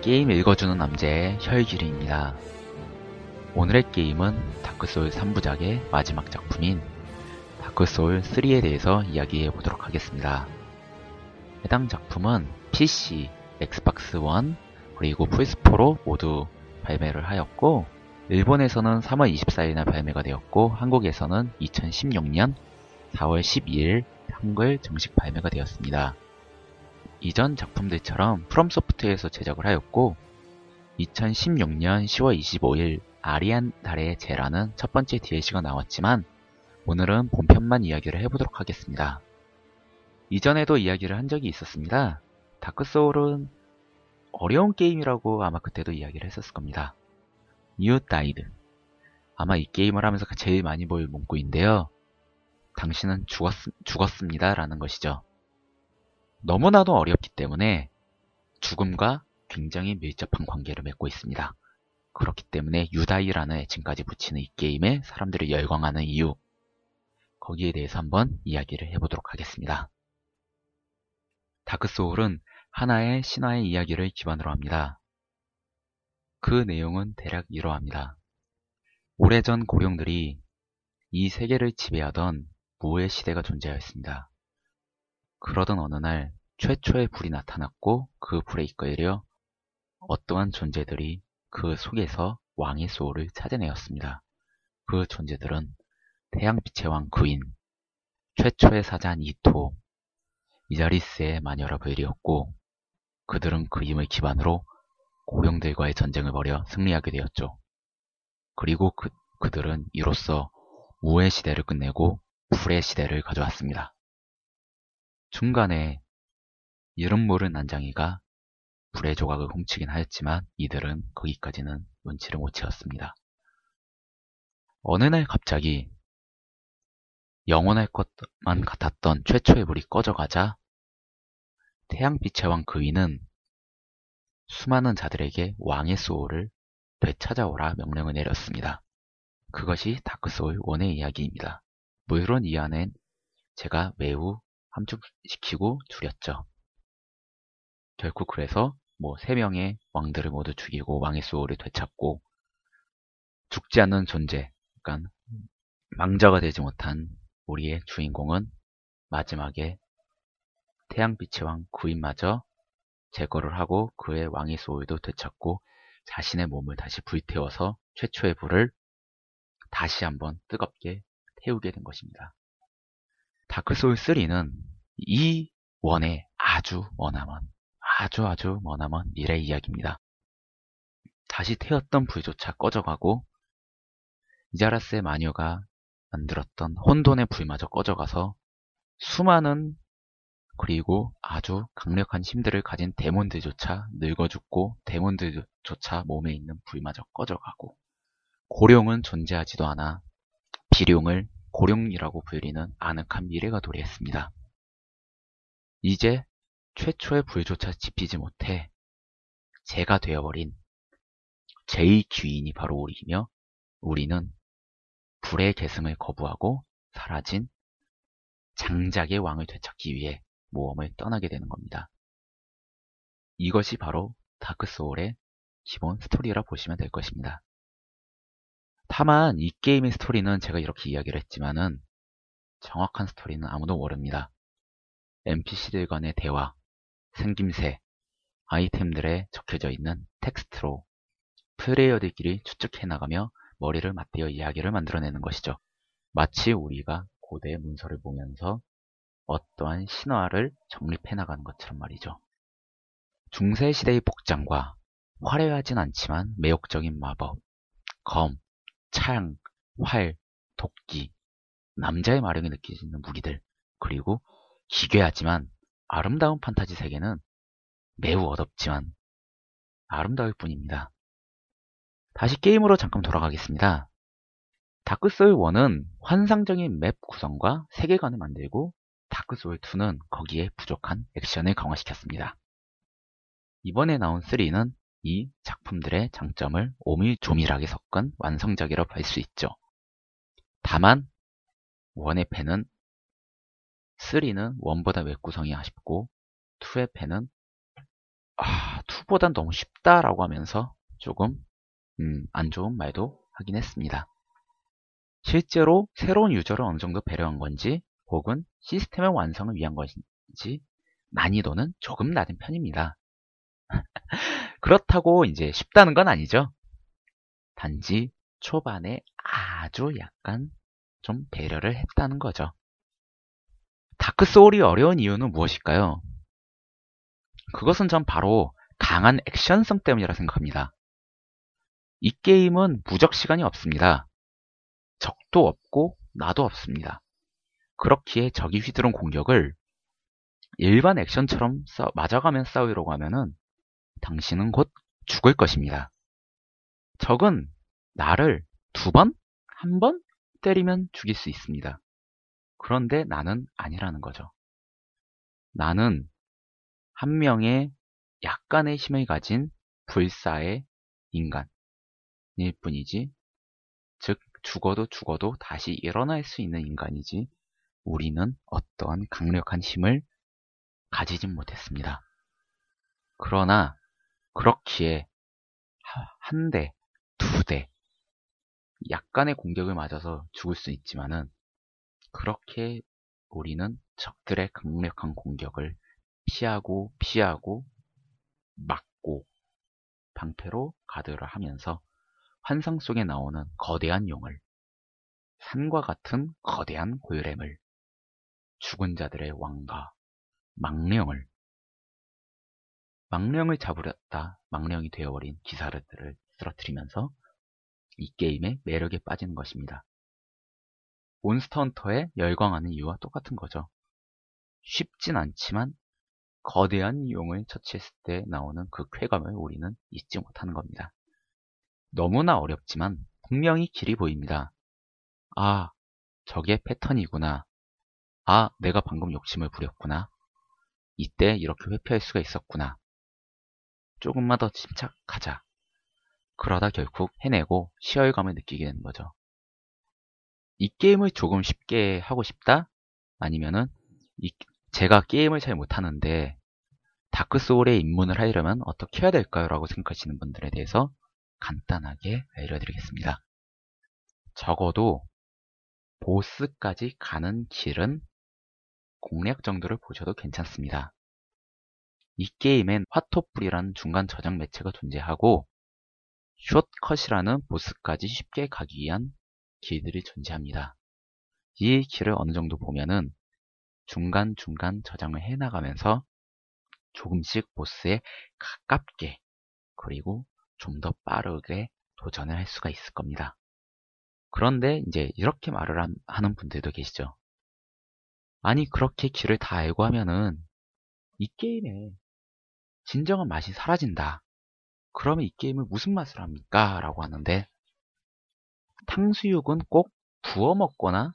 게임 읽어주는 남자의 혈기리입니다. 오늘의 게임은 다크소울 3부작의 마지막 작품인 다크소울 3에 대해서 이야기해 보도록 하겠습니다. 해당 작품은 PC, Xbox 1, 그리고 플스4로 모두 발매를 하였고, 일본에서는 3월 24일날 발매가 되었고, 한국에서는 2016년 4월 12일 한글 정식 발매가 되었습니다. 이전 작품들처럼 프롬소프트에서 제작을 하였고 2016년 10월 25일 아리안 달의 제라는 첫 번째 DLC가 나왔지만 오늘은 본편만 이야기를 해보도록 하겠습니다. 이전에도 이야기를 한 적이 있었습니다. 다크소울은 어려운 게임이라고 아마 그때도 이야기를 했었을 겁니다. You died. 아마 이 게임을 하면서 제일 많이 보일 문구인데요. 당신은 죽었, 죽었습니다. 라는 것이죠. 너무나도 어렵기 때문에 죽음과 굉장히 밀접한 관계를 맺고 있습니다. 그렇기 때문에 유다이라는 애칭까지 붙이는 이 게임에 사람들이 열광하는 이유 거기에 대해서 한번 이야기를 해보도록 하겠습니다. 다크소울은 하나의 신화의 이야기를 기반으로 합니다. 그 내용은 대략 이러합니다. 오래전 고령들이 이 세계를 지배하던 무의 시대가 존재하였습니다. 그러던 어느 날 최초의 불이 나타났고 그 불에 이끌려 어떠한 존재들이 그 속에서 왕의 소울을 찾아내었습니다. 그 존재들은 태양빛의 왕 그인, 최초의 사자 이토, 이자리스의 마녀라 베리였고 그들은 그 힘을 기반으로 고령들과의 전쟁을 벌여 승리하게 되었죠. 그리고 그, 그들은 이로써 우의 시대를 끝내고 불의 시대를 가져왔습니다. 중간에 이름 모른 난장이가 불의 조각을 훔치긴 하였지만 이들은 거기까지는 눈치를 못 채웠습니다. 어느 날 갑자기 영원할 것만 같았던 최초의 불이 꺼져가자 태양빛의 왕 그위는 수많은 자들에게 왕의 소울을 되찾아오라 명령을 내렸습니다. 그것이 다크소울 1의 이야기입니다. 물론 이 안엔 제가 매우 함축시키고 줄였죠. 결국 그래서 뭐 세 명의 왕들을 모두 죽이고 왕의 수호를 되찾고 죽지 않는 존재, 그러니까 망자가 되지 못한 우리의 주인공은 마지막에 태양빛의 왕 구인마저 제거를 하고 그의 왕의 소울도 되찾고 자신의 몸을 다시 불태워서 최초의 불을 다시 한번 뜨겁게 태우게 된 것입니다. 다크소울 3는 이 원의 아주 머나먼, 아주 아주 머나먼 미래 이야기입니다. 다시 태웠던 불조차 꺼져가고 이자라스의 마녀가 만들었던 혼돈의 불마저 꺼져가서 수많은 그리고 아주 강력한 힘들을 가진 데몬들조차 늙어 죽고 데몬들조차 몸에 있는 불마저 꺼져가고 고령은 존재하지도 않아 비룡을 고령이라고 불리는 아늑한 미래가 도래했습니다. 이제 최초의 불조차 지피지 못해 제가 되어버린 제의 귀인이 바로 우리이며 우리는 불의 계승을 거부하고 사라진 장작의 왕을 되찾기 위해 모험을 떠나게 되는 겁니다. 이것이 바로 다크소울의 기본 스토리라 보시면 될 것입니다. 다만 이 게임의 스토리는 제가 이렇게 이야기를 했지만은 정확한 스토리는 아무도 모릅니다. NPC들 간의 대화, 생김새, 아이템들에 적혀져 있는 텍스트로 플레이어들끼리 추측해 나가며 머리를 맞대어 이야기를 만들어내는 것이죠. 마치 우리가 고대 문서를 보면서 어떠한 신화를 정립해 나가는 것처럼 말이죠. 중세 시대의 복장과 화려하진 않지만 매혹적인 마법, 검, 창, 활, 도끼, 남자의 마력이 느껴지는 무기들, 그리고 기괴하지만 아름다운 판타지 세계는 매우 어둡지만 아름다울 뿐입니다. 다시 게임으로 잠깐 돌아가겠습니다. 다크소울 1은 환상적인 맵 구성과 세계관을 만들고 다크소울 2는 거기에 부족한 액션을 강화시켰습니다. 이번에 나온 3는 이 작품들의 장점을 오밀조밀하게 섞은 완성작이라고 할 수 있죠. 다만 1의 팬은 3는 1보다 웹 구성이 아쉽고 2의 팬은 아, 2보단 너무 쉽다라고 하면서 조금 음, 안 좋은 말도 하긴 했습니다. 실제로 새로운 유저를 어느 정도 배려한 건지 혹은 시스템의 완성을 위한 것인지 난이도는 조금 낮은 편입니다. 그렇다고 이제 쉽다는 건 아니죠. 단지 초반에 아주 약간 좀 배려를 했다는 거죠. 다크 소울이 어려운 이유는 무엇일까요? 그것은 전 바로 강한 액션성 때문이라 생각합니다. 이 게임은 무적 시간이 없습니다. 적도 없고 나도 없습니다. 그렇기에 적이 휘두른 공격을 일반 액션처럼 싸, 맞아가면 싸우려고 하면은 당신은 곧 죽을 것입니다. 적은 나를 두 번, 한 번 때리면 죽일 수 있습니다. 그런데 나는 아니라는 거죠. 나는 한 명의 약간의 힘을 가진 불사의 인간일 뿐이지, 즉, 죽어도 죽어도 다시 일어날 수 있는 인간이지, 우리는 어떠한 강력한 힘을 가지진 못했습니다. 그러나, 그렇기에, 한 대, 두 대, 약간의 공격을 맞아서 죽을 수 있지만은, 그렇게 우리는 적들의 강력한 공격을 피하고 피하고 막고 방패로 가드를 하면서 환상 속에 나오는 거대한 용을 산과 같은 거대한 고요렘을 죽은 자들의 왕과 망령을 망령을 잡으렸다 망령이 되어버린 기사들을 쓰러뜨리면서 이 게임의 매력에 빠지는 것입니다. 몬스터 헌터에 열광하는 이유와 똑같은 거죠. 쉽진 않지만 거대한 용을 처치했을 때 나오는 그 쾌감을 우리는 잊지 못하는 겁니다. 너무나 어렵지만 분명히 길이 보입니다. 아, 저게 패턴이구나. 아, 내가 방금 욕심을 부렸구나. 이때 이렇게 회피할 수가 있었구나. 조금만 더 침착하자. 그러다 결국 해내고 시열감을 느끼게 되는 거죠. 이 게임을 조금 쉽게 하고 싶다? 아니면은 이, 제가 게임을 잘 못하는데 다크소울에 입문을 하려면 어떻게 해야 될까요? 라고 생각하시는 분들에 대해서 간단하게 알려드리겠습니다. 적어도 보스까지 가는 길은 공략 정도를 보셔도 괜찮습니다. 이 게임엔 화토불이라는 중간 저장 매체가 존재하고 숏컷이라는 보스까지 쉽게 가기 위한 길들이 존재합니다. 이 길을 어느 정도 보면은 중간중간 저장을 해나가면서 조금씩 보스에 가깝게 그리고 좀 더 빠르게 도전을 할 수가 있을 겁니다. 그런데 이제 이렇게 말을 하는 분들도 계시죠. 아니 그렇게 길을 다 알고 하면은 이 게임에 진정한 맛이 사라진다. 그러면 이 게임을 무슨 맛을 합니까? 라고 하는데 탕수육은 꼭 부어 먹거나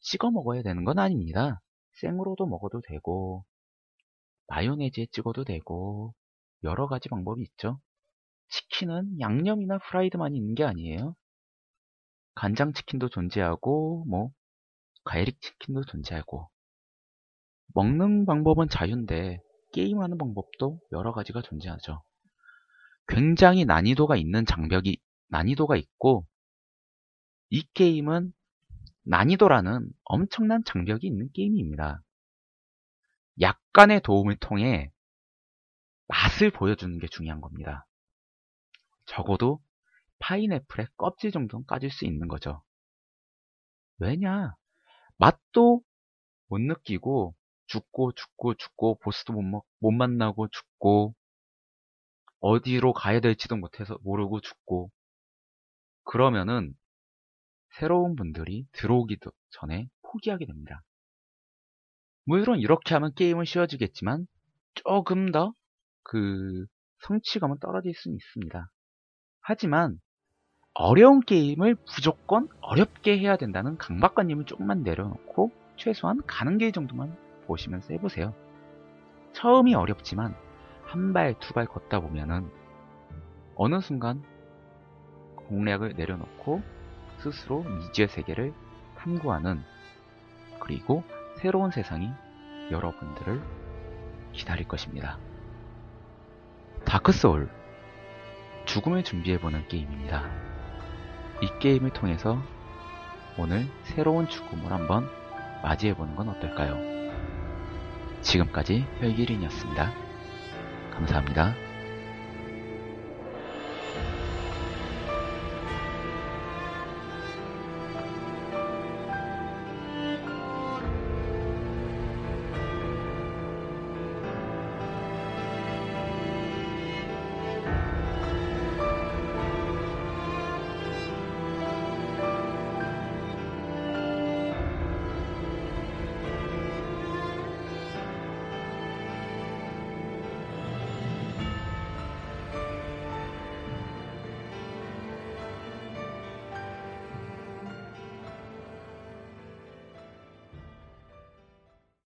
찍어 먹어야 되는 건 아닙니다. 생으로도 먹어도 되고 마요네즈에 찍어도 되고 여러 가지 방법이 있죠. 치킨은 양념이나 프라이드만 있는 게 아니에요. 간장 치킨도 존재하고 뭐 가이릭 치킨도 존재하고 먹는 방법은 자유인데 게임하는 방법도 여러 가지가 존재하죠. 굉장히 난이도가 있는 장벽이 난이도가 있고 이 게임은 난이도라는 엄청난 장벽이 있는 게임입니다. 약간의 도움을 통해 맛을 보여주는 게 중요한 겁니다. 적어도 파인애플의 껍질 정도는 까질 수 있는 거죠. 왜냐? 맛도 못 느끼고 죽고 죽고 죽고 보스도 못, 먹, 못 만나고 죽고 어디로 가야 될지도 못해서 모르고 죽고 그러면은 새로운 분들이 들어오기도 전에 포기하게 됩니다. 물론 이렇게 하면 게임은 쉬워지겠지만 조금 더 그 성취감은 떨어질 수는 있습니다. 하지만 어려운 게임을 무조건 어렵게 해야 된다는 강박관님을 조금만 내려놓고 최소한 가는 길 정도만 보시면서 해보세요. 처음이 어렵지만 한 발, 두 발 걷다 보면은 어느 순간 공략을 내려놓고 스스로 미지의 세계를 탐구하는 그리고 새로운 세상이 여러분들을 기다릴 것입니다. 다크소울 죽음을 준비해보는 게임입니다. 이 게임을 통해서 오늘 새로운 죽음을 한번 맞이해보는 건 어떨까요? 지금까지 혈기린이었습니다. 감사합니다.